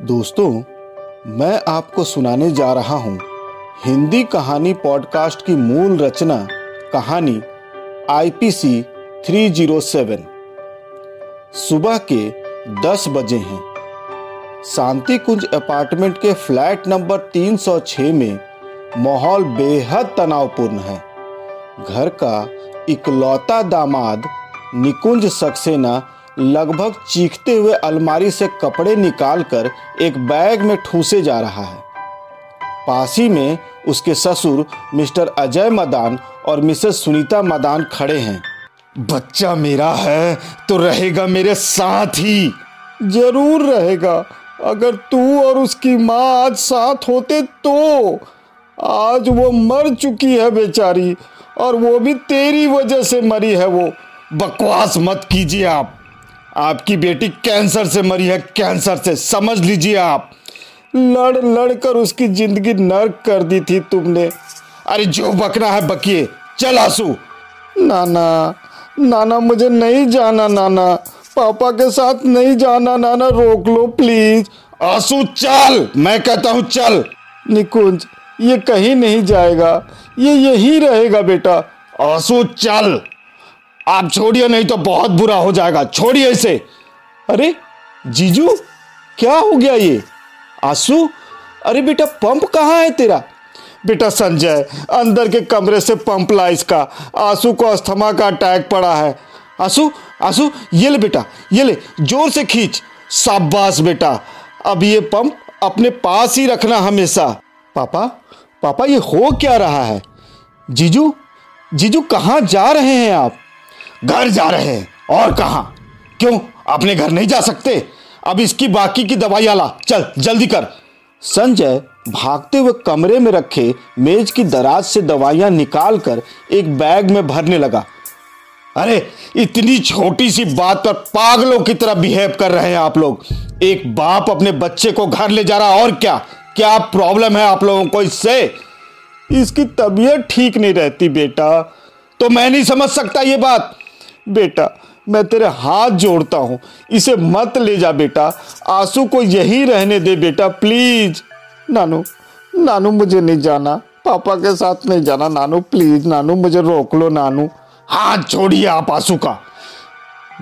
दोस्तों, मैं आपको सुनाने जा रहा हूँ हिंदी कहानी पॉडकास्ट की मूल रचना कहानी आईपीसी 307 सुबह के 10 बजे हैं। शांति कुंज अपार्टमेंट के फ्लैट नंबर 306 में माहौल बेहद तनावपूर्ण है। घर का इकलौता दामाद निकुंज सक्सेना लगभग चीखते हुए अलमारी से कपड़े निकालकर एक बैग में ठूसे जा रहा है। पासी में उसके ससुर मिस्टर अजय मदान और मिसेस सुनीता मदान खड़े हैं। बच्चा मेरा है तो रहेगा मेरे साथ ही। ज़रूर रहेगा। अगर तू और उसकी माँ आज साथ होते तो। आज वो मर चुकी है बेचारी और वो भी तेरी वजह से मरी है वो। बकवास मत कीजिए आप। आपकी बेटी कैंसर से मरी है, कैंसर से। समझ लीजिए आप। लड़ लड़ कर उसकी ज़िंदगी नर्क कर दी थी तुमने। अरे जो बकना है, बकिए, चल आँसू। नाना नाना, मुझे नहीं जाना, नाना। पापा के साथ नहीं जाना, नाना, रोक लो, प्लीज़। आँसू, चल। मैं कहता हूँ, चल। निकुंज, ये कहीं नहीं जाएगा। ये यही रहेगा, बेटा। आँसू, चल। आप छोड़िए, नहीं तो बहुत बुरा हो जाएगा। छोड़िए इसे। अरे, जीजू, क्या हो गया ये? आँसू? अरे बेटा, पंप कहाँ है तेरा? बेटा संजय, अंदर के कमरे से पंप ला इसका। आँसू को अस्थमा का अटैक पड़ा है। आँसू आँसू, ये ले बेटा, ये ले, ज़ोर से खींच। शाबाश बेटा। अब ये पंप अपने पास ही रखना हमेशा। पापा पापा, ये हो क्या रहा है? जीजू जीजू, कहाँ जा रहे हैं आप? घर जा रहे हैं। और कहा? क्यों? अपने घर नहीं जा सकते? अब इसकी बाकी की दवाई आला, चल, जल्दी कर। संजय भागते हुए कमरे में रखे मेज की दराज से दवाइयाँ निकालकर एक बैग में भरने लगा। अरे, इतनी छोटी सी बात पर पागलों की तरह बिहेव कर रहे हैं आप लोग। एक बाप अपने बच्चे को घर ले जा रहा और क्या? क्या प्रॉब्लम है आप लोगों को इससे? इसकी तबीयत ठीक नहीं रहती बेटा। तो मैं नहीं समझ सकता ये बात। बेटा, मैं तेरे हाथ जोड़ता हूँ। इसे मत ले जा बेटा। आँसू को यही रहने दे बेटा, प्लीज़। नानू नानू मुझे नहीं जाना। पापा के साथ नहीं जाना। नानू, प्लीज़, नानू, मुझे रोक लो, नानू। हाथ छोड़िए आप आँसू का।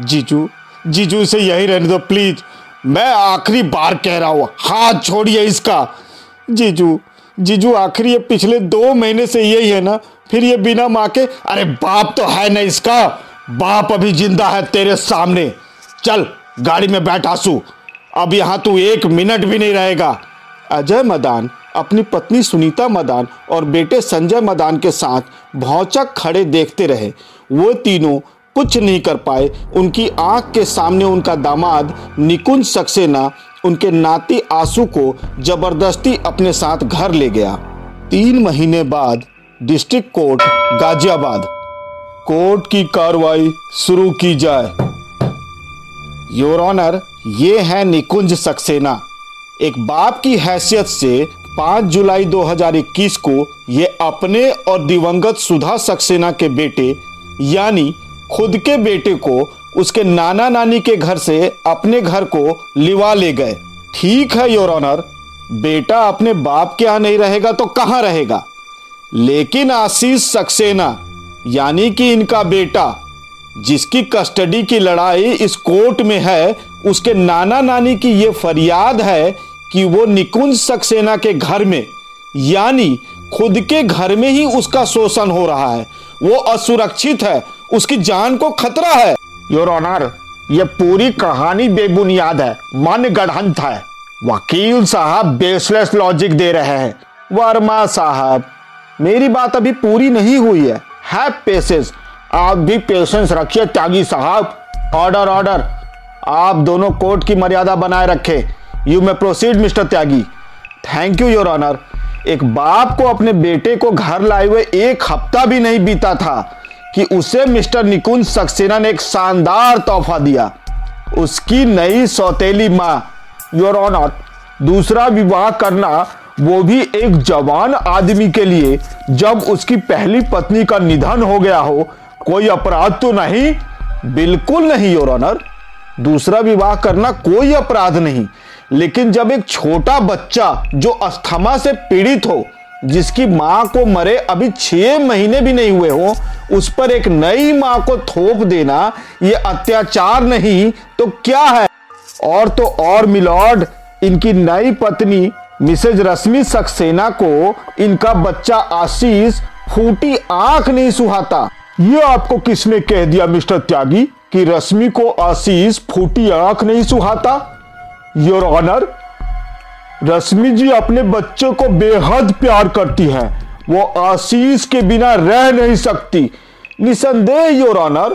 जीजू जीजू, इसे यही रहने दो, प्लीज़। मैं आखिरी बार कह रहा हूँ, हाथ छोड़िए इसका। जीजू जीजू, आखिरी ये पिछले दो महीने से यही है ना? फिर ये बिना माँ के अरे बाप तो है ना इसका। बाप अभी ज़िंदा है तेरे सामने। चल, गाड़ी में बैठ आँसू। अब यहाँ तू एक मिनट भी नहीं रहेगा। अजय मदान, अपनी पत्नी सुनीता मदान और बेटे संजय मदान के साथ भौचक खड़े देखते रहे। वो तीनों कुछ नहीं कर पाए। उनकी आँख के सामने उनका दामाद, निकुंज सक्सेना, उनके नाती आँसू को ज़बरदस्ती अपने साथ घर ले गया। तीन महीने बाद डिस्ट्रिक्ट कोर्ट, गाजियाबाद। कोर्ट की कार्रवाई शुरू की जाए। योर ऑनर ये है निकुंज सक्सेना। एक बाप की हैसियत से 5 जुलाई 2021 को ये अपने और दिवंगत सुधा सक्सेना के बेटे, यानी खुद के बेटे को उसके नाना नानी के घर से अपने घर को लिवा ले गए। ठीक है योर ऑनर बेटा अपने बाप के यहाँ नहीं रहेगा तो कहाँ रहेगा? लेकिन आशीष सक्सेना यानी कि इनका बेटा, जिसकी कस्टडी की लड़ाई इस कोर्ट में है, उसके नाना नानी की यह फरियाद है कि वो निकुंज सक्सेना के घर में, यानी खुद के घर में ही उसका शोषण हो रहा है। वो असुरक्षित है, उसकी जान को खतरा है। योर ऑनर, ये पूरी कहानी बेबुनियाद है मन गढ़ंत है। वकील साहब बेसलेस लॉजिक दे रहे हैं। वर्मा साहब, मेरी बात अभी पूरी नहीं हुई है। हैव पेशेंस आप भी पेशेंस रखिए, त्यागी साहब। ऑर्डर ऑर्डर आप दोनों कोर्ट की मर्यादा बनाए रखे। You may proceed mister Tyagi thank you your honour एक बाप को अपने बेटे को घर लाए हुए एक हफ़्ता भी नहीं बीता था कि उसे मिस्टर निकुंज सक्सेना ने एक शानदार तोहफा दिया। उसकी नई सौतेली माँ। योर ऑनर दूसरा विवाह करना वो भी एक जवान आदमी के लिए, जब उसकी पहली पत्नी का निधन हो गया हो, कोई अपराध तो नहीं? बिल्कुल नहीं योर ऑनर दूसरा विवाह करना कोई अपराध नहीं, लेकिन जब एक छोटा बच्चा जो अस्थमा से पीड़ित हो, जिसकी माँ को मरे अभी छह महीने भी नहीं हुए हो, उस पर एक नई माँ को थोप देना यह अत्याचार नहीं तो क्या है? और तो और मिलॉर्ड इनकी नई पत्नी मिसेज रश्मि सक्सेना को इनका बच्चा आशीष फूटी आँख नहीं सुहाता। ये आपको किसने कह दिया, मिस्टर त्यागी, कि रश्मि को आशीष फूटी आँख नहीं सुहाता? योर ऑनर, रश्मि जी अपने बच्चों को बेहद प्यार करती हैं। वो आशीष के बिना रह नहीं सकती। निसंदेह, योर ऑनर,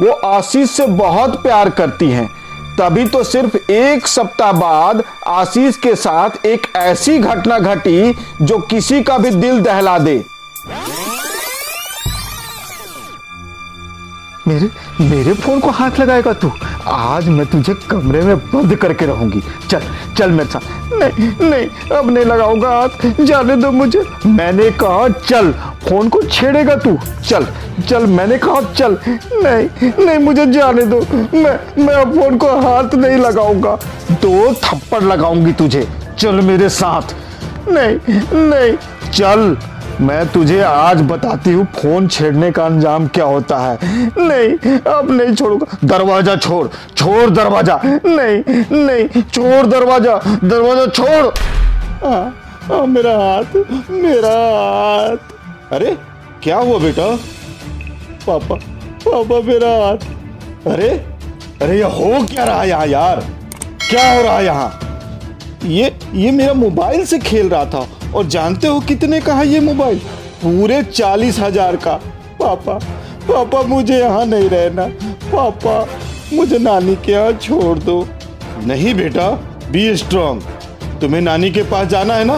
वो आशीष से बहुत प्यार करती हैं। तभी तो सिर्फ़ एक सप्ताह बाद आशीष के साथ एक ऐसी घटना घटी जो किसी का भी दिल दहला दे। मेरे मेरे फ़ोन को हाथ लगाएगा तू। आज मैं तुझे कमरे में बंद करके रहूँगी। चल चल मेरे साथ नहीं नहीं, अब नहीं लगाऊँगा हाथ। जाने दो मुझे। मैंने कहा, चल। फ़ोन को छेड़ेगा तू। चल चल, मैंने कहा, चल। नहीं नहीं, मुझे जाने दो। मैं मैं अब फ़ोन को हाथ नहीं लगाऊँगा। दो थप्पड़ लगाऊँगी तुझे। चल मेरे साथ। नहीं नहीं, चल। मैं तुझे आज बताती हूँ फ़ोन छेड़ने का अंजाम क्या होता है। नहीं अब नहीं छोड़ूँगा। दरवाज़ा छोड़ छोड़ दरवाज़ा। नहीं नहीं छोड़ दरवाज़ा। दरवाज़ा छोड़। आ, आ, मेरा हाथ मेरा हाथ। अरे क्या हुआ बेटा? पापा पापा मेरा हाथ। अरे अरे ये हो क्या रहा यहाँ यार? क्या हो रहा यहाँ? ये ये मेरा मोबाइल से खेल रहा था। और जानते हो कितने का है ये मोबाइल? पूरे चालीस हज़ार का। पापा पापा मुझे यहाँ नहीं रहना। पापा, मुझे नानी के यहाँ छोड़ दो। नहीं बेटा बी स्ट्रांग तुम्हें नानी के पास जाना है ना?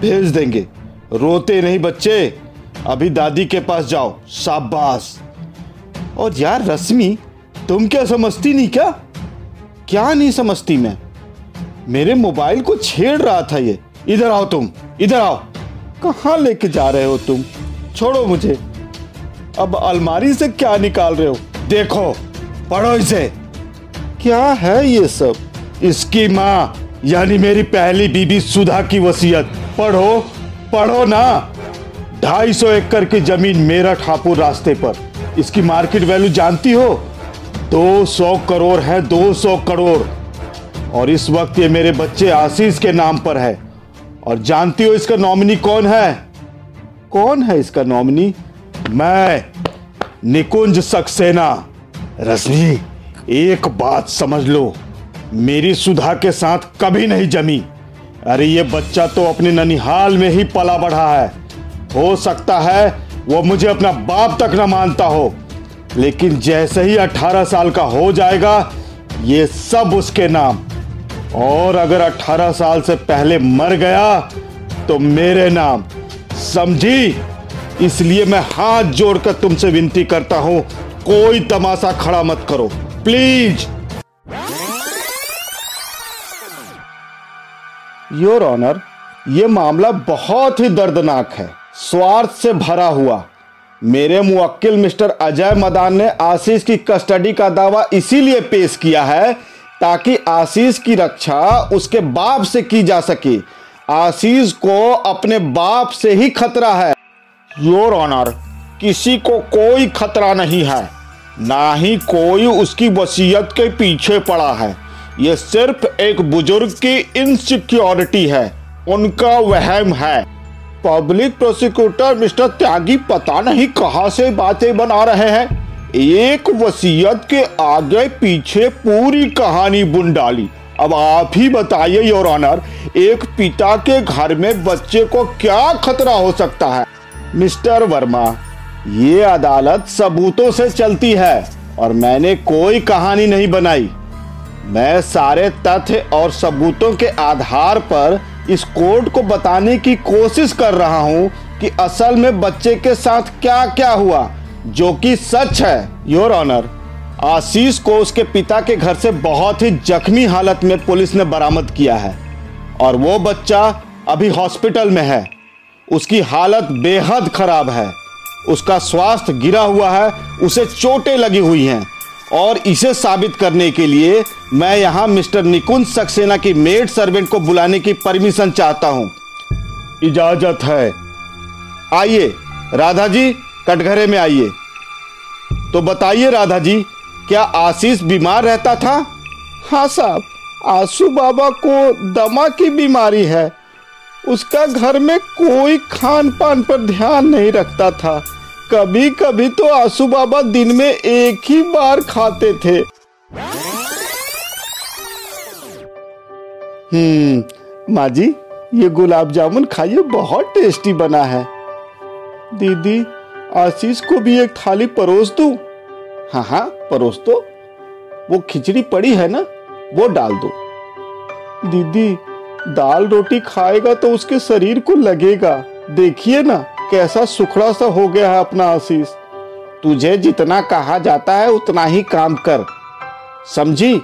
भेज देंगे। रोते नहीं बच्चे। अभी दादी के पास जाओ। शाबाश। और यार रश्मि, तुम क्या समझती नहीं क्या? क्या नहीं समझती मैं? मेरे मोबाइल को छेड़ रहा था ये। इधर आओ तुम। इधर आओ। कहाँ लेके जा रहे हो तुम? छोड़ो मुझे। अब अलमारी से क्या निकाल रहे हो? देखो, पढ़ो इसे। क्या है ये सब? इसकी माँ, यानी मेरी पहली बीबी सुधा की वसीयत। पढ़ो पढ़ो ना। ढाई सौ एकड़ की ज़मीन मेरा हापुर रास्ते पर। इसकी मार्केट वैल्यू जानती हो? दो सौ करोड़ है, दो सौ करोड़। और इस वक्त ये मेरे बच्चे आशीष के नाम पर है। और जानती हो इसका नॉमिनी कौन है? कौन है इसका नॉमिनी मैं, निकुंज सक्सेना। रजनी, एक बात समझ लो। मेरी सुधा के साथ कभी नहीं जमी। अरे, ये बच्चा तो अपने ननिहाल में ही पला बढ़ा है। हो सकता है वो मुझे अपना बाप तक ना मानता हो। लेकिन जैसे ही 18 साल का हो जाएगा, ये सब उसके नाम। और अगर 18 साल से पहले मर गया तो मेरे नाम, समझी? इसलिए मैं हाथ जोड़कर तुमसे विनती करता हूँ, कोई तमाशा खड़ा मत करो, प्लीज़। योर ऑनर यह मामला बहुत ही दर्दनाक है, स्वार्थ से भरा हुआ। मेरे मुवक्किल मिस्टर अजय मदान ने आशीष की कस्टडी का दावा इसीलिए पेश किया है ताकि आशीष की रक्षा उसके बाप से की जा सके। आशीष को अपने बाप से ही खतरा है। योर ऑनर, किसी को कोई खतरा नहीं है। ना ही कोई उसकी वसीयत के पीछे पड़ा है। यह सिर्फ़ एक बुज़ुर्ग की इनसिक्योरिटी है। उनका वहम है। पब्लिक प्रोसिक्यूटर मिस्टर त्यागी पता नहीं कहाँ से बातें बना रहे हैं। एक वसीयत के आगे पीछे पूरी कहानी बुन डाली अब आप ही बताइए, योर ऑनर, एक पिता के घर में बच्चे को क्या खतरा हो सकता है? मिस्टर वर्मा, ये अदालत सबूतों से चलती है और मैंने कोई कहानी नहीं बनाई। मैं सारे तथ्य और सबूतों के आधार पर इस कोर्ट को बताने की कोशिश कर रहा हूँ कि असल में बच्चे के साथ क्या क्या हुआ। जो कि सच है योर ऑनर आशीष को उसके पिता के घर से बहुत ही जख्मी हालत में पुलिस ने बरामद किया है और वो बच्चा अभी हॉस्पिटल में है। उसकी हालत बेहद खराब है। उसका स्वास्थ्य गिरा हुआ है, उसे चोटें लगी हुई हैं। और इसे साबित करने के लिए मैं यहाँ मिस्टर निकुंज सक्सेना की मेड सर्वेंट को बुलाने की परमिशन चाहता हूँ। इजाज़त है। आइए, राधा जी। कटघरे में आइए। तो बताइए राधा जी क्या आशीष बीमार रहता था? हाँ साहब आसू बाबा को दमा की बीमारी है। उसका घर में कोई खान पान पर ध्यान नहीं रखता था। कभी कभी तो आसू बाबा दिन में एक ही बार खाते थे। हम्म माँ जी ये गुलाब जामुन खाइए बहुत टेस्टी बना है। दीदी आशीष को भी एक थाली परोस दूँ? हाँ हाँ परोस दो वो खिचड़ी पड़ी है ना, वो डाल दो। दीदी, दाल रोटी खाएगा तो उसके शरीर को लगेगा। देखिए ना, कैसा सुखड़ा सा हो गया है अपना आशीष। तुझे जितना कहा जाता है, उतना ही काम कर। समझी?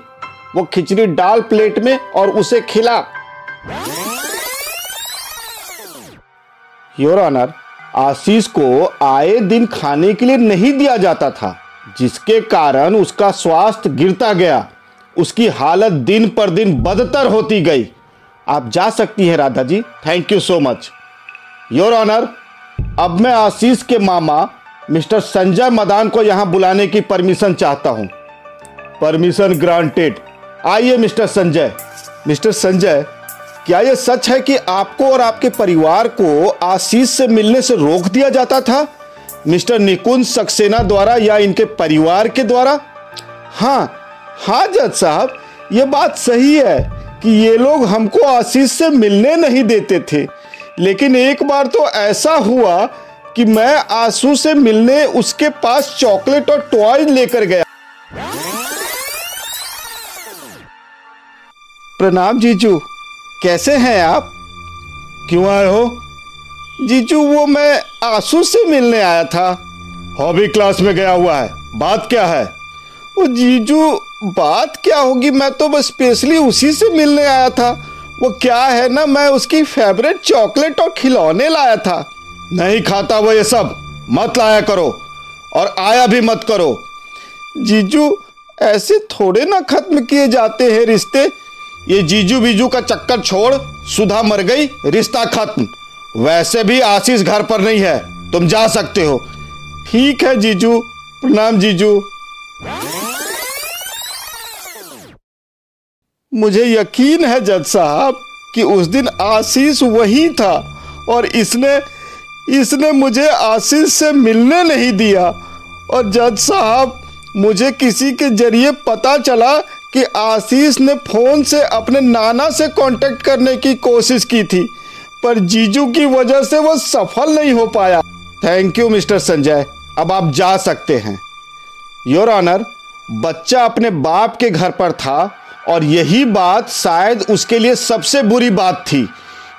वो खिचड़ी डाल प्लेट में और उसे खिला। योर ऑनर आशीष को आए दिन खाने के लिए नहीं दिया जाता था, जिसके कारण उसका स्वास्थ्य गिरता गया। उसकी हालत दिन पर दिन बदतर होती गई। आप जा सकती हैं, Radha ji. Thank you so much your honour अब मैं आशीष के मामा, मिस्टर संजय मदान को यहाँ बुलाने की परमिशन चाहता हूँ। परमिशन ग्रांटेड आइए, मिस्टर संजय। मिस्टर संजय क्या यह सच है कि आपको और आपके परिवार को आशीष से मिलने से रोक दिया जाता था? मिस्टर निकुंज सक्सेना द्वारा या इनके परिवार के द्वारा? हाँ हाँ जज साहब ये बात सही है कि ये लोग हमको आशीष से मिलने नहीं देते थे। लेकिन एक बार तो ऐसा हुआ कि मैं आँसू से मिलने उसके पास चॉकलेट और टॉय लेकर गया। प्रणाम जीजू। कैसे हैं आप? क्यों आए हो? जीजू, वो मैं आँसू से मिलने आया था। हॉबी क्लास में गया हुआ है। बात क्या है? वो जीजू, बात क्या होगी? मैं तो बस स्पेशली उसी से मिलने आया था। वो क्या है ना, मैं उसकी फेवरेट चॉकलेट और खिलौने लाया था। नहीं खाता वो ये सब। मत लाया करो और आया भी मत करो। जीजू, ऐसे थोड़े ना खत्म किए जाते हैं रिश्ते ये जीजू बीजू का चक्कर छोड़, सुधा मर गई, रिश्ता खत्म। वैसे भी आशीष घर पर नहीं है, तुम जा सकते हो। ठीक है जीजू, प्रणाम जीजू। मुझे यकीन है जज साहब, कि उस दिन आशीष वही था, और इसने इसने मुझे आशीष से मिलने नहीं दिया। और जज साहब, मुझे किसी के ज़रिए पता चला कि आशीष ने फ़ोन से अपने नाना से कांटेक्ट करने की कोशिश की थी, पर जीजू की वजह से वो सफल नहीं हो पाया। Thank you mister Sanjay. अब आप जा सकते हैं। योर ऑनर बच्चा अपने बाप के घर पर था, और यही बात शायद उसके लिए सबसे बुरी बात थी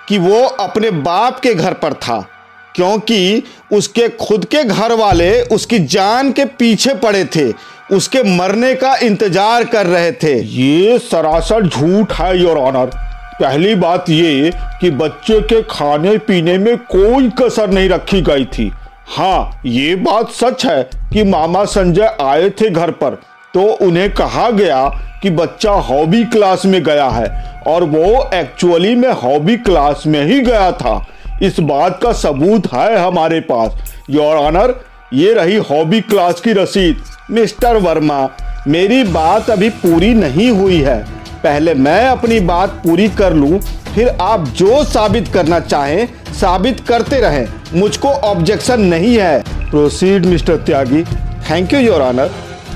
कि वो अपने बाप के घर पर था। क्योंकि उसके खुद के घर वाले उसकी जान के पीछे पड़े थे। उसके मरने का इंतज़ार कर रहे थे। ये सरासर झूठ है योर ऑनर पहली बात ये कि बच्चे के खाने पीने में कोई कसर नहीं रखी गई थी। हाँ ये बात सच है कि मामा संजय आए थे घर पर तो उन्हें कहा गया कि बच्चा हॉबी क्लास में गया है, और वो एक्चुअली में हॉबी क्लास में ही गया था। इस बात का सबूत है हमारे पास। योर ऑनर ये रही हॉबी क्लास की रसीद। मिस्टर वर्मा मेरी बात अभी पूरी नहीं हुई है। पहले मैं अपनी बात पूरी कर लूँ, फिर आप जो साबित करना चाहें, साबित करते रहें। मुझको ऑब्जेक्शन नहीं है। Proceed mister Tyagi thank you your honour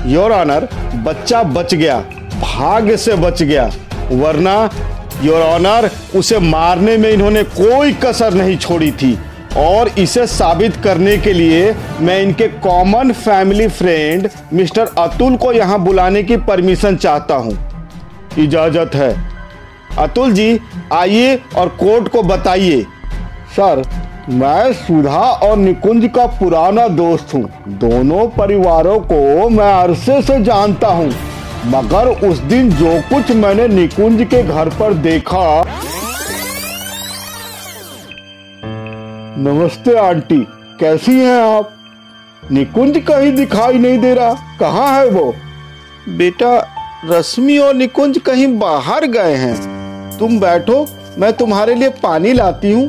your honour बच्चा बच गया। भाग्य से बच गया। वरना योर ऑनर उसे मारने में इन्होंने कोई कसर नहीं छोड़ी थी। और इसे साबित करने के लिए मैं इनके common family friend mister Atul को यहाँ बुलाने की परमिशन चाहता हूँ। इजाज़त है। अतुल जी, आइए और कोर्ट को बताइए। सर, मैं सुधा और निकुंज का पुराना दोस्त हूँ। दोनों परिवारों को मैं अरसे से जानता हूँ। मगर उस दिन जो कुछ मैंने निकुंज के घर पर देखा। नमस्ते आंटी। कैसी हैं आप? निकुंज कहीं दिखाई नहीं दे रहा। कहाँ है वो? बेटा रश्मि और निकुंज कहीं बाहर गए हैं। तुम बैठो मैं तुम्हारे लिए पानी लाती हूँ।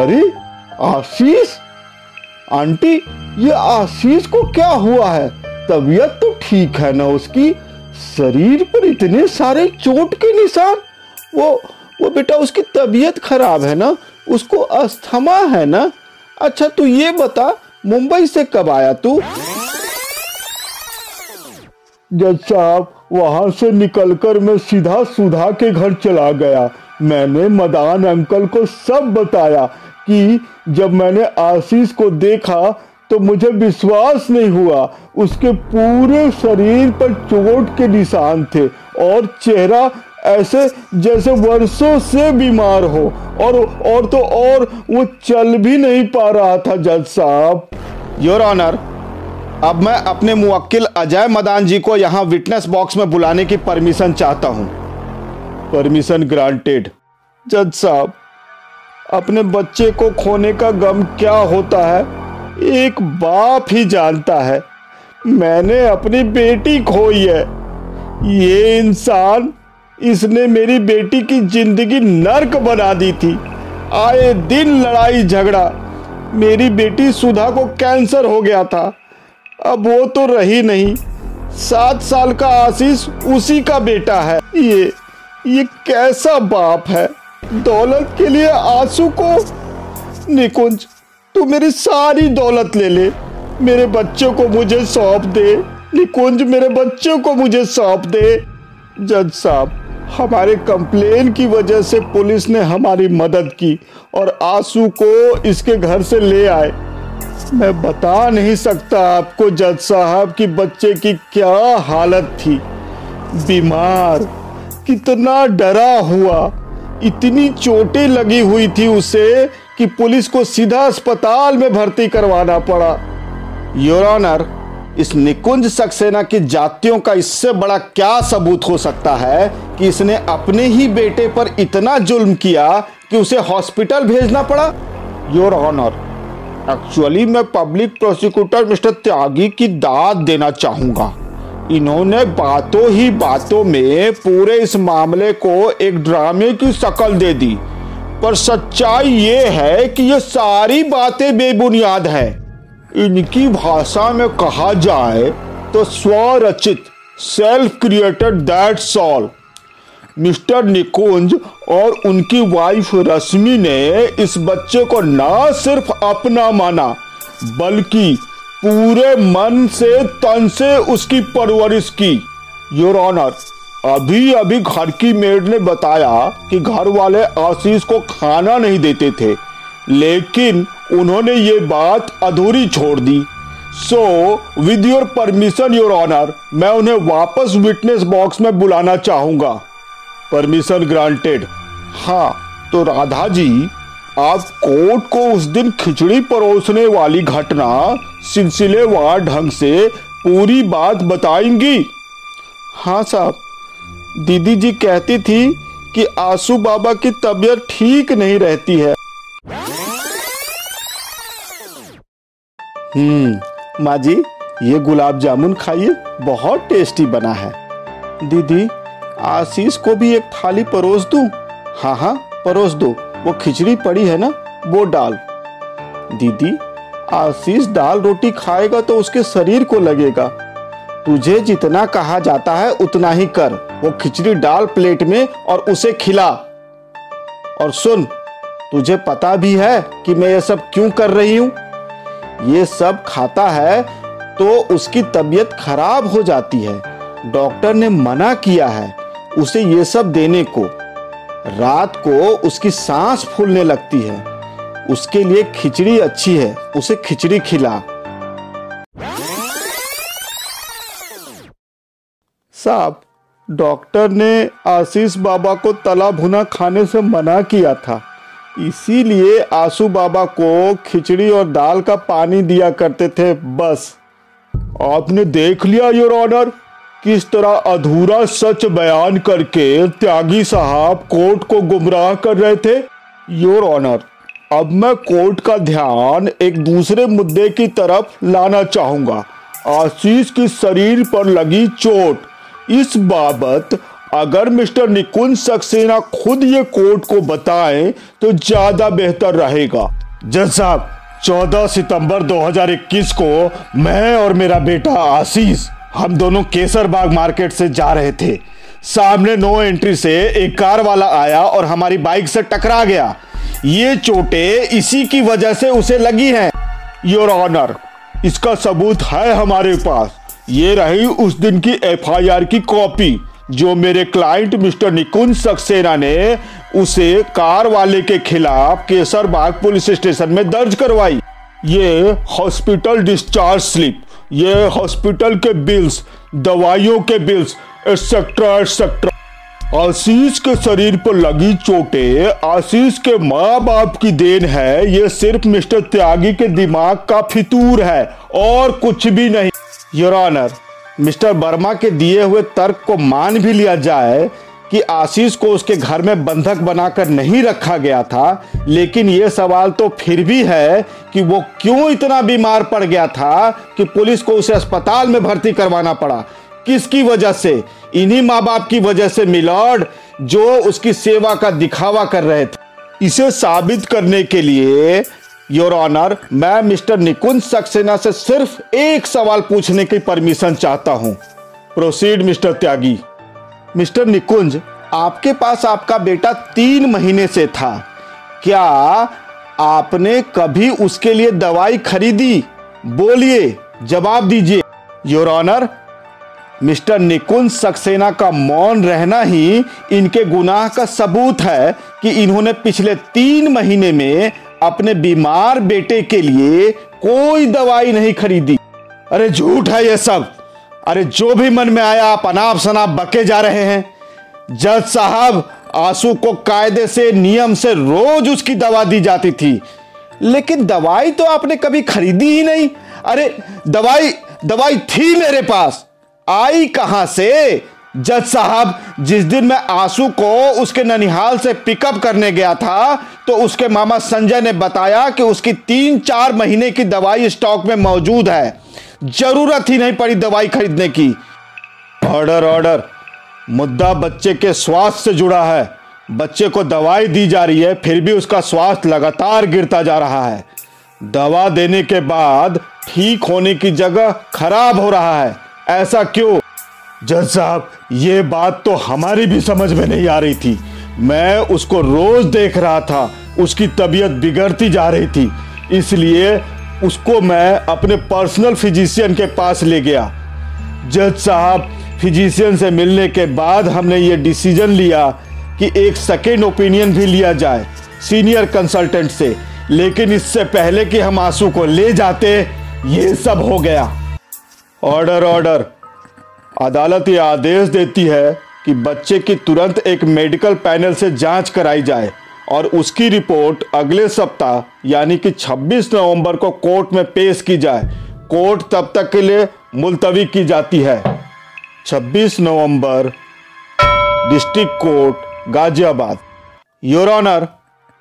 अरे आशीष? आंटी ये आशीष को क्या हुआ है? तबीयत तो ठीक है ना उसकी। शरीर पर इतने सारे चोट के निशान। वो वो बेटा उसकी तबीयत खराब है ना, उसको अस्थमा है ना। अच्छा तू ये बता, मुंबई से कब आया तू? जज साहब, वहाँ से निकलकर मैं सीधा सुधा के घर चला गया। मैंने मदान अंकल को सब बताया कि जब मैंने आशीष को देखा तो मुझे विश्वास नहीं हुआ। उसके पूरे शरीर पर चोट के निशान थे और चेहरा ऐसे जैसे वर्षों से बीमार हो। और और तो और वो चल भी नहीं पा रहा था जज साहब। योर ऑनर अब मैं अपने मुवक्किल अजय मदान जी को यहाँ विटनेस बॉक्स में बुलाने की परमिशन चाहता हूँ। परमिशन ग्रांटेड जज साहब अपने बच्चे को खोने का गम क्या होता है? एक बाप ही जानता है। मैंने अपनी बेटी खोई है। ये इंसान इसने मेरी बेटी की ज़िंदगी नर्क बना दी थी। आए दिन लड़ाई झगड़ा। मेरी बेटी सुधा को कैंसर हो गया था। अब वो तो रही नहीं। सात साल का आशीष उसी का बेटा है। ये ये कैसा बाप है? दौलत के लिए आँसू को निकुंज। तू मेरी सारी दौलत ले ले। मेरे बच्चों को मुझे सौंप दे। निकुंज, मेरे बच्चों को मुझे सौंप दे। जज साहब, हमारे कंप्लेन की वजह से पुलिस ने हमारी मदद की और आँसू को इसके घर से ले आए। मैं बता नहीं सकता आपको, जज साहब, कि बच्चे की क्या हालत थी। बीमार, कितना डरा हुआ। इतनी चोटें लगी हुई थी उसे कि पुलिस को सीधा अस्पताल में भर्ती करवाना पड़ा। योर ऑनर इस निकुंज सक्सेना की जातियों का इससे बड़ा क्या सबूत हो सकता है कि इसने अपने ही बेटे पर इतना जुल्म किया कि उसे हॉस्पिटल भेजना पड़ा? योर ऑनर एक्चुअली मैं पब्लिक प्रोसिक्यूटर मिस्टर त्यागी की दाद देना चाहूँगा। इन्होंने बातों ही बातों में पूरे इस मामले को एक ड्रामे की शक्ल दे दी। पर सच्चाई ये है कि ये सारी बातें बेबुनियाद है। इनकी भाषा में कहा जाए तो स्वरचित self created that's all mister Nikunj और उनकी वाइफ रश्मि ने इस बच्चे को ना सिर्फ़ अपना माना, बल्कि पूरे मन से, तन से उसकी परवरिश की। योर ऑनर अभी अभी घर की मेड ने बताया कि घर वाले आशीष को खाना नहीं देते थे, लेकिन उन्होंने ये बात अधूरी छोड़ दी। So with your permission your honour मैं उन्हें वापस विटनेस बॉक्स में बुलाना चाहूँगा। परमिशन ग्रांटेड हाँ तो राधा जी आप कोर्ट को उस दिन खिचड़ी परोसने वाली घटना सिलसिलेवार ढंग से पूरी बात बताएँगी। हाँ साहब, दीदी जी कहती थी कि आसू बाबा की तबीयत ठीक नहीं रहती है। हम्म माँ जी, ये गुलाब जामुन खाइए, बहुत टेस्टी बना है। दीदी, आशीष को भी एक थाली परोस दूँ? हाँ हाँ परोस दो। वो खिचड़ी पड़ी है ना, वो डाल। दीदी, आशीष दाल रोटी खाएगा तो उसके शरीर को लगेगा। तुझे जितना कहा जाता है उतना ही कर। वो खिचड़ी डाल प्लेट में और उसे खिला। और सुन, तुझे पता भी है कि मैं ये सब क्यों कर रही हूँ? ये सब खाता है तो उसकी तबीयत खराब हो जाती है। डॉक्टर ने मना किया है उसे ये सब देने को। रात को उसकी सांस फूलने लगती है। उसके लिए खिचड़ी अच्छी है। उसे खिचड़ी खिला। साहब, डॉक्टर ने आशीष बाबा को तला भुना खाने से मना किया था। इसीलिए आसू बाबा को खिचड़ी और दाल का पानी दिया करते थे। बस। आपने देख लिया, योर ऑनर। किस तरह अधूरा सच बयान करके त्यागी साहब कोर्ट को गुमराह कर रहे थे? योर ऑनर अब मैं कोर्ट का ध्यान एक दूसरे मुद्दे की तरफ़ लाना चाहूँगा। आशीष की शरीर पर लगी चोट। इस बाबत अगर मिस्टर निकुंज सक्सेना खुद ये कोर्ट को बताएँ तो ज़्यादा बेहतर रहेगा। जज साहब 14 सितंबर 2021 को मैं और मेरा बेटा आशीष हम दोनों केसर बाग मार्केट से जा रहे थे। सामने नो एंट्री से एक कार वाला आया और हमारी बाइक से टकरा गया। ये चोटें इसी की वजह से उसे लगी हैं। योर ऑनर, इसका सबूत है हमारे पास। ये रही उस दिन की एफआईआर की कॉपी, जो मेरे क्लाइंट मिस्टर निकुंज सक्सेना ने उसे कार वाले के खिलाफ केसर बाग पुलिस स्टेशन में दर्ज करवाई। ये हॉस्पिटल डिस्चार्ज स्लिप। ये हॉस्पिटल के बिल्स, दवाइयों के बिल्स एक्सेट्रा एक्सेट्रा आशीष के शरीर पर लगी चोटें, आशीष के माँ बाप की देन है, ये सिर्फ़ मिस्टर त्यागी के दिमाग का फितूर है, और कुछ भी नहीं। योर ऑनर, मिस्टर वर्मा के दिए हुए तर्क को मान भी लिया जाए कि आशीष को उसके घर में बंधक बनाकर नहीं रखा गया था, लेकिन यह सवाल तो फिर भी है कि वो क्यों इतना बीमार पड़ गया था कि पुलिस को उसे अस्पताल में भर्ती करवाना पड़ा। किसकी वजह से? इन्हीं माँ बाप की वजह से मिलॉर्ड, जो उसकी सेवा का दिखावा कर रहे थे। इसे साबित करने के लिए, योर ऑनर, मैं मिस्टर निकुंज सक्सेना से सिर्फ़ एक सवाल पूछने की परमिशन चाहता हूँ। Proceed, mister Tyagi. Mister Nikunj, आपके पास आपका बेटा तीन महीने से था। क्या आपने कभी उसके लिए दवाई खरीदी? बोलिए, जवाब दीजिए। Your honour, mister Nikunj Saxena का मौन रहना ही इनके गुनाह का सबूत है कि इन्होंने पिछले तीन महीने में अपने बीमार बेटे के लिए कोई दवाई नहीं खरीदी। अरे झूठ है ये सब। अरे जो भी मन में आया, आप अनाप शनाप बके जा रहे हैं। जज साहब, आँसू को कायदे से, नियम से रोज उसकी दवा दी जाती थी। लेकिन दवाई तो आपने कभी खरीदी ही नहीं। अरे, दवाई दवाई थी मेरे पास। आई कहाँ से? जज साहब, जिस दिन मैं आँसू को उसके ननिहाल से पिकअप करने गया था तो उसके मामा संजय ने बताया कि उसकी तीन चार महीने की दवाई स्टॉक में मौजूद है। ज़रूरत ही नहीं पड़ी दवाई खरीदने की। ऑर्डर ऑर्डर मुद्दा बच्चे के स्वास्थ्य से जुड़ा है। बच्चे को दवाई दी जा रही है, फिर भी उसका स्वास्थ्य लगातार गिरता जा रहा है। दवा देने के बाद ठीक होने की जगह खराब हो रहा है। ऐसा क्यों? जज साहब, ये बात तो हमारी भी समझ में नहीं आ रही थी। मैं उसको रोज देख रहा था। उसकी तबीयत बिगड़ती जा रही थी। इसलिए उसको मैं अपने पर्सनल फिजिशियन के पास ले गया। जज साहब फिजिशियन से मिलने के बाद हमने ये डिसीज़न लिया कि एक सेकेंड ओपिनियन भी लिया जाए सीनियर कंसल्टेंट से। लेकिन इससे पहले कि हम आँसू को ले जाते, ये सब हो गया। ऑर्डर ऑर्डर अदालत ये आदेश देती है कि बच्चे की तुरंत एक मेडिकल पैनल से जाँच कराई जाए। और उसकी रिपोर्ट अगले सप्ताह, यानी कि 26 नवंबर को कोर्ट में पेश की जाए। कोर्ट तब तक के लिए मुलतवी की जाती है। 26 November, district court, Ghaziabad. Your honour,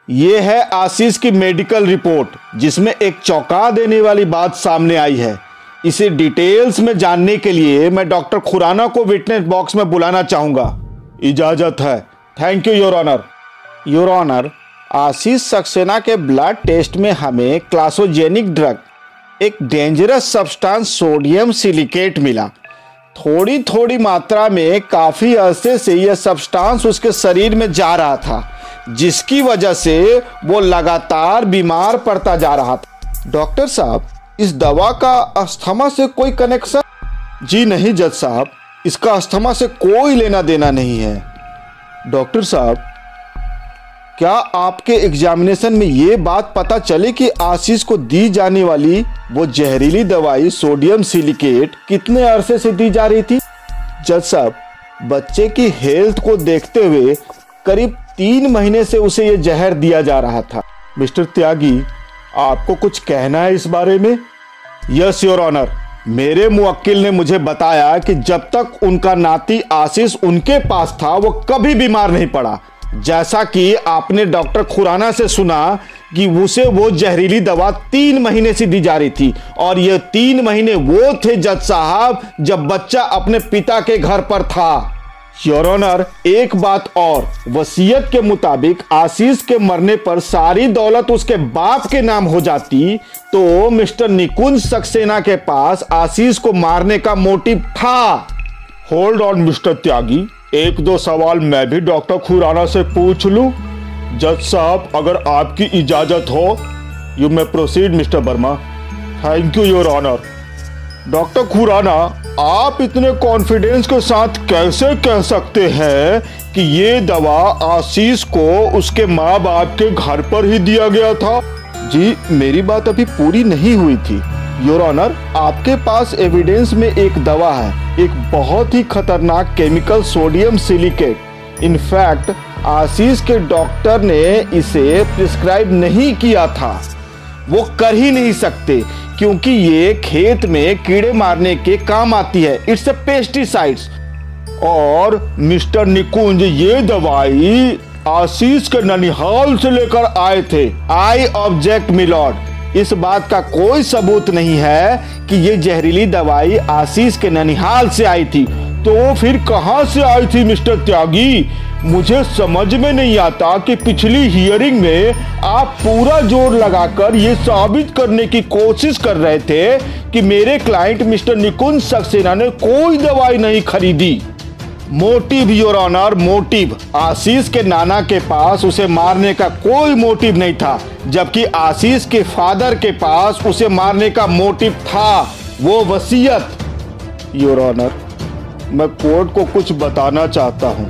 ये है आशीष की मेडिकल रिपोर्ट, जिसमें एक चौंका देने वाली बात सामने आई है। इसे डिटेल्स में जानने के लिए मैं डॉक्टर खुराना को विटनेस बॉक्स में बुलाना चाहूँगा। इजाज़त है। Thank you, your honour. Your honour Ashish Saxena के ब्लड टेस्ट में हमें क्लासोजेनिक ड्रग एक डेंजरस सब्सटेंस सोडियम सिलिकेट मिला। थोड़ी थोड़ी मात्रा में काफ़ी अरसे से यह सब्सटेंस उसके शरीर में जा रहा था, जिसकी वजह से वो लगातार बीमार पड़ता जा रहा था। डॉक्टर साहब, इस दवा का अस्थमा से कोई कनेक्शन जी नहीं, जज साहब, इसका अस्थमा से कोई लेना देना नहीं है। डॉक्टर साहब क्या आपके एग्जामिनेशन में ये बात पता चले कि आशीष को दी जाने वाली वो जहरीली दवाई सोडियम सिलिकेट कितने अरसे से दी जा रही थी? जज साहब, बच्चे की हेल्थ को देखते हुए करीब तीन महीने से उसे ये जहर दिया जा रहा था। मिस्टर त्यागी, आपको कुछ कहना है इस बारे में? यस योर ऑनर मेरे मुवक्किल ने मुझे बताया कि जब तक उनका नाती आशीष उनके पास था, वो कभी बीमार नहीं पड़ा। जैसा कि आपने डॉक्टर खुराना से सुना कि उसे वो जहरीली दवा तीन महीने से दी जा रही थी। और ये तीन महीने वो थे जज साहब, जब बच्चा अपने पिता के घर पर था। योर ऑनर एक बात और। वसीयत के मुताबिक आशीष के मरने पर सारी दौलत उसके बाप के नाम हो जाती। तो मिस्टर निकुंज सक्सेना के पास आशीष को मारने का मोटिव था। Hold on mister Tyagi. एक दो सवाल मैं भी डॉक्टर खुराना से पूछ लूँ। जज साहब, अगर आपकी इजाज़त हो you may proceed mister Verma. Thank you your honour doctor Khurana, आप इतने कॉन्फिडेंस के साथ कैसे कह सकते हैं कि ये दवा आशीष को उसके माँ बाप के घर पर ही दिया गया था? जी, मेरी बात अभी पूरी नहीं हुई थी। योर ऑनर आपके पास एविडेंस में एक दवा है, एक बहुत ही खतरनाक chemical sodium silicate in fact Ashish के डॉक्टर ने इसे प्रिस्क्राइब नहीं किया था। वो कर ही नहीं सकते, क्योंकि ये खेत में कीड़े मारने के काम आती है। इट्स ए पेस्टिसाइड्स और मिस्टर निकुंज, ये दवाई आशीष के ननिहाल से लेकर आए थे। आई ऑब्जेक्ट मिलॉर्ड इस बात का कोई सबूत नहीं है कि ये जहरीली दवाई आशीष के ननिहाल से आई थी। तो फिर कहाँ से आई थी, मिस्टर त्यागी? मुझे समझ में नहीं आता कि पिछली हियरिंग में आप पूरा ज़ोर लगाकर ये साबित करने की कोशिश कर रहे थे कि मेरे क्लाइंट मिस्टर निकुंज सक्सेना ने कोई दवाई नहीं खरीदी। Motive your honour motive. Ashish के नाना के पास उसे मारने का कोई मोटिव नहीं था, जबकि आशीष के फादर के पास उसे मारने का मोटिव था। वो वसीयत योर ऑनर मैं कोर्ट को कुछ बताना चाहता हूँ।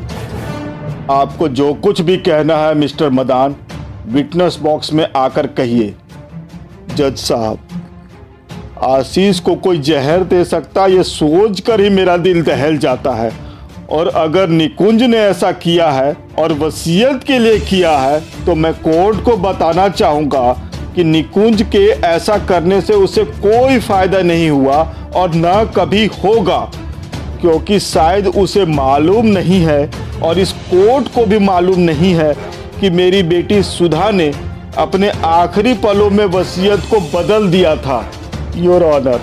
आपको जो कुछ भी कहना है, मिस्टर मदान, विटनेस बॉक्स में आकर कहिए। जज साहब, आशीष को कोई जहर दे सकता, ये सोच कर ही मेरा दिल दहल जाता है। और अगर निकुंज ने ऐसा किया है और वसीयत के लिए किया है तो मैं कोर्ट को बताना चाहूँगा कि निकुंज के ऐसा करने से उसे कोई फ़ायदा नहीं हुआ और न कभी होगा, क्योंकि शायद उसे मालूम नहीं है और इस कोर्ट को भी मालूम नहीं है कि मेरी बेटी सुधा ने अपने आखिरी पलों में वसीयत को बदल दिया था। योर ऑनर,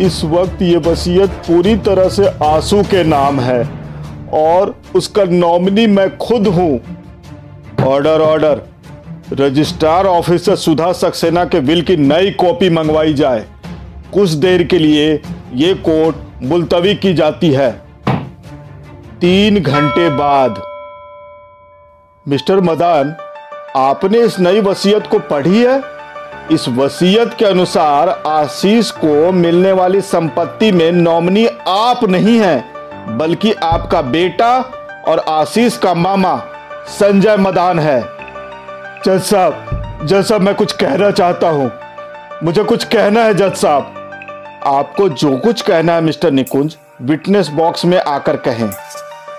इस वक्त ये वसीयत पूरी तरह से आँसू के नाम है। और उसका नॉमिनी मैं खुद हूँ। Order order registrar officer Sudha Saxena के विल की नई कॉपी मंगवाई जाए। कुछ देर के लिए ये कोर्ट मुलतवी की जाती है। तीन घंटे बाद। मिस्टर मदान, आपने इस नई वसीयत को पढ़ी है? इस वसीयत के अनुसार आशीष को मिलने वाली संपत्ति में नॉमिनी आप नहीं हैं। बल्कि आपका बेटा और आशीष का मामा संजय मदान है। जज साहब जज साहब, मैं कुछ कहना चाहता हूँ। मुझे कुछ कहना है, जज साहब। आपको जो कुछ कहना है, मिस्टर निकुंज, विटनेस बॉक्स में आकर कहें।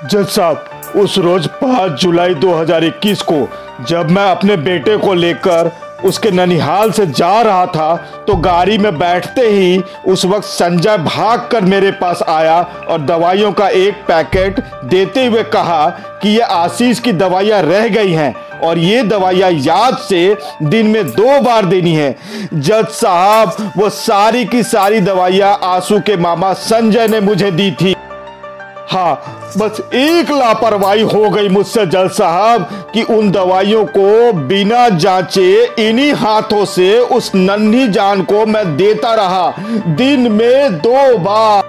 जज साहब, उस रोज 5 जुलाई 2021 को जब मैं अपने बेटे को लेकर उसके ननिहाल से जा रहा था तो गाड़ी में बैठते ही उस वक्त संजय भागकर मेरे पास आया और दवाइयों का एक पैकेट देते हुए कहा कि ये आशीष की दवाइयाँ रह गई हैं और ये दवाइयाँ याद से दिन में दो बार देनी है। जज साहब, वो सारी की सारी दवाइयाँ आँसू के मामा संजय ने मुझे दी थी। हाँ बस एक लापरवाही हो गई मुझसे जज साहब कि उन दवाइयों को बिना जांचे इन्हीं हाथों से उस नन्ही जान को मैं देता रहा। दिन में दो बार,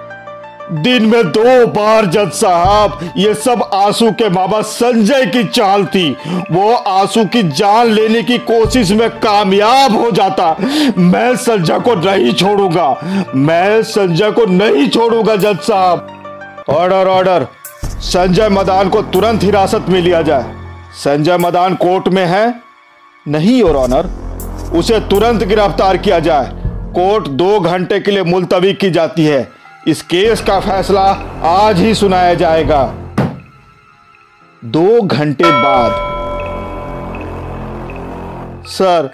दिन में दो बार जज साहब, ये सब आँसू के बाबा संजय की चाल थी। वो आँसू की जान लेने की कोशिश में कामयाब हो जाता। मैं संजय को नहीं छोड़ूँगा, मैं संजय को नहीं छोड़ूँगा जज साहब। ऑर्डर ऑर्डर संजय मदान को तुरंत हिरासत में लिया जाए। संजय मदान कोर्ट में है? नहीं और ऑनर उसे तुरंत गिरफ़्तार किया जाए। कोर्ट दो घंटे के लिए मुलतवी की जाती है। इस केस का फैसला आज ही सुनाया जाएगा। दो घंटे बाद। सर,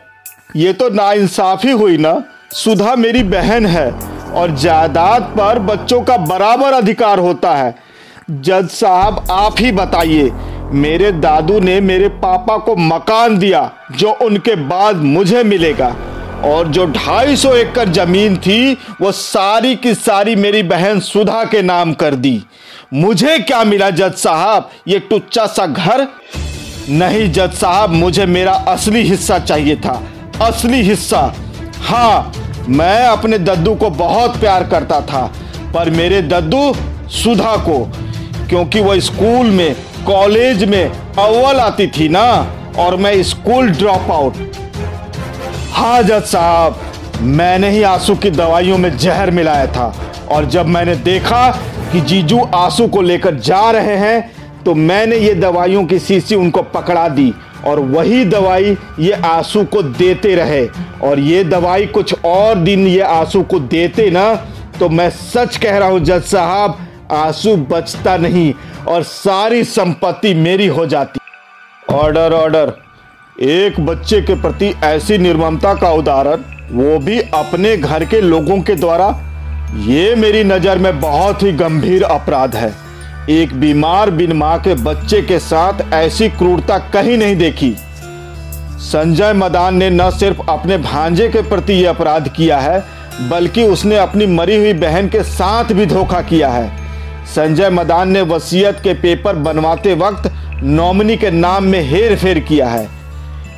ये तो नाइंसाफी हुई ना? सुधा मेरी बहन है। और जायदाद पर बच्चों का बराबर अधिकार होता है। जज साहब, आप ही बताइए, मेरे दादू ने मेरे पापा को मकान दिया, जो उनके बाद मुझे मिलेगा। और जो 250 एकड़ ज़मीन थी, वो सारी की सारी मेरी बहन सुधा के नाम कर दी। मुझे क्या मिला जज साहब? ये टुच्चा सा घर? नहीं जज साहब, मुझे मेरा असली हिस्सा चाहिए था। असली हिस्सा? हाँ मैं अपने दद्दू को बहुत प्यार करता था, पर मेरे दद्दू सुधा को, क्योंकि वह स्कूल में, कॉलेज में अव्वल आती थी ना, और मैं स्कूल ड्रॉप आउट। हाँ जज साहब, मैंने ही आँसू की दवाइयों में जहर मिलाया था, और जब मैंने देखा कि जीजू आँसू को लेकर जा रहे हैं तो मैंने ये दवाइयों की शीशी उनको पकड़ा दी और वही दवाई ये आँसू को देते रहे। और ये दवाई कुछ और दिन ये आँसू को देते ना तो मैं सच कह रहा हूँ, जज साहब, आँसू बचता नहीं और सारी संपत्ति मेरी हो जाती। Order order. एक बच्चे के प्रति ऐसी निर्ममता का उदाहरण, वो भी अपने घर के लोगों के द्वारा, ये मेरी नज़र में बहुत ही गंभीर अपराध है। एक बीमार बिन माँ के बच्चे के साथ ऐसी क्रूरता कहीं नहीं देखी। संजय मदान ने न सिर्फ़ अपने भांजे के प्रति यह अपराध किया है, बल्कि उसने अपनी मरी हुई बहन के साथ भी धोखा किया है। संजय मदान ने वसीयत के पेपर बनवाते वक्त नॉमिनी के नाम में हेर फेर किया है।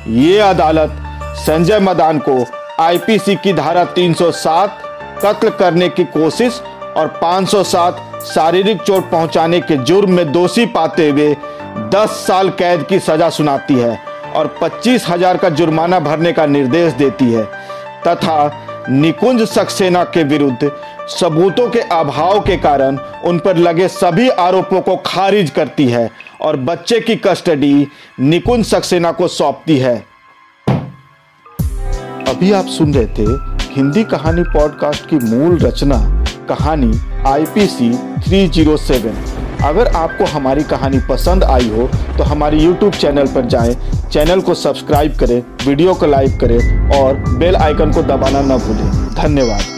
ये अदालत संजय मदान को आईपीसी की धारा 307 कत्ल करने की कोशिश और 507 शारीरिक चोट पहुँचाने के जुर्म में दोषी पाते हुए 10 साल कैद की सजा सुनाती है और पच्चीस हज़ार का जुर्माना भरने का निर्देश देती है। तथा निकुंज सक्सेना के विरुद्ध सबूतों के अभाव के कारण उन पर लगे सभी आरोपों को खारिज करती है और बच्चे की कस्टडी निकुंज सक्सेना को सौंपती है। अभी आप सुन रहे थे हिंदी कहानी पॉडकास्ट की मूल रचना कहानी आईपीसी 307 अगर आपको हमारी कहानी पसंद आई हो तो हमारे यूट्यूब चैनल पर जाएँ, चैनल को सब्सक्राइब करें वीडियो को लाइक करें और बेल आइकन को दबाना न भूलें। धन्यवाद।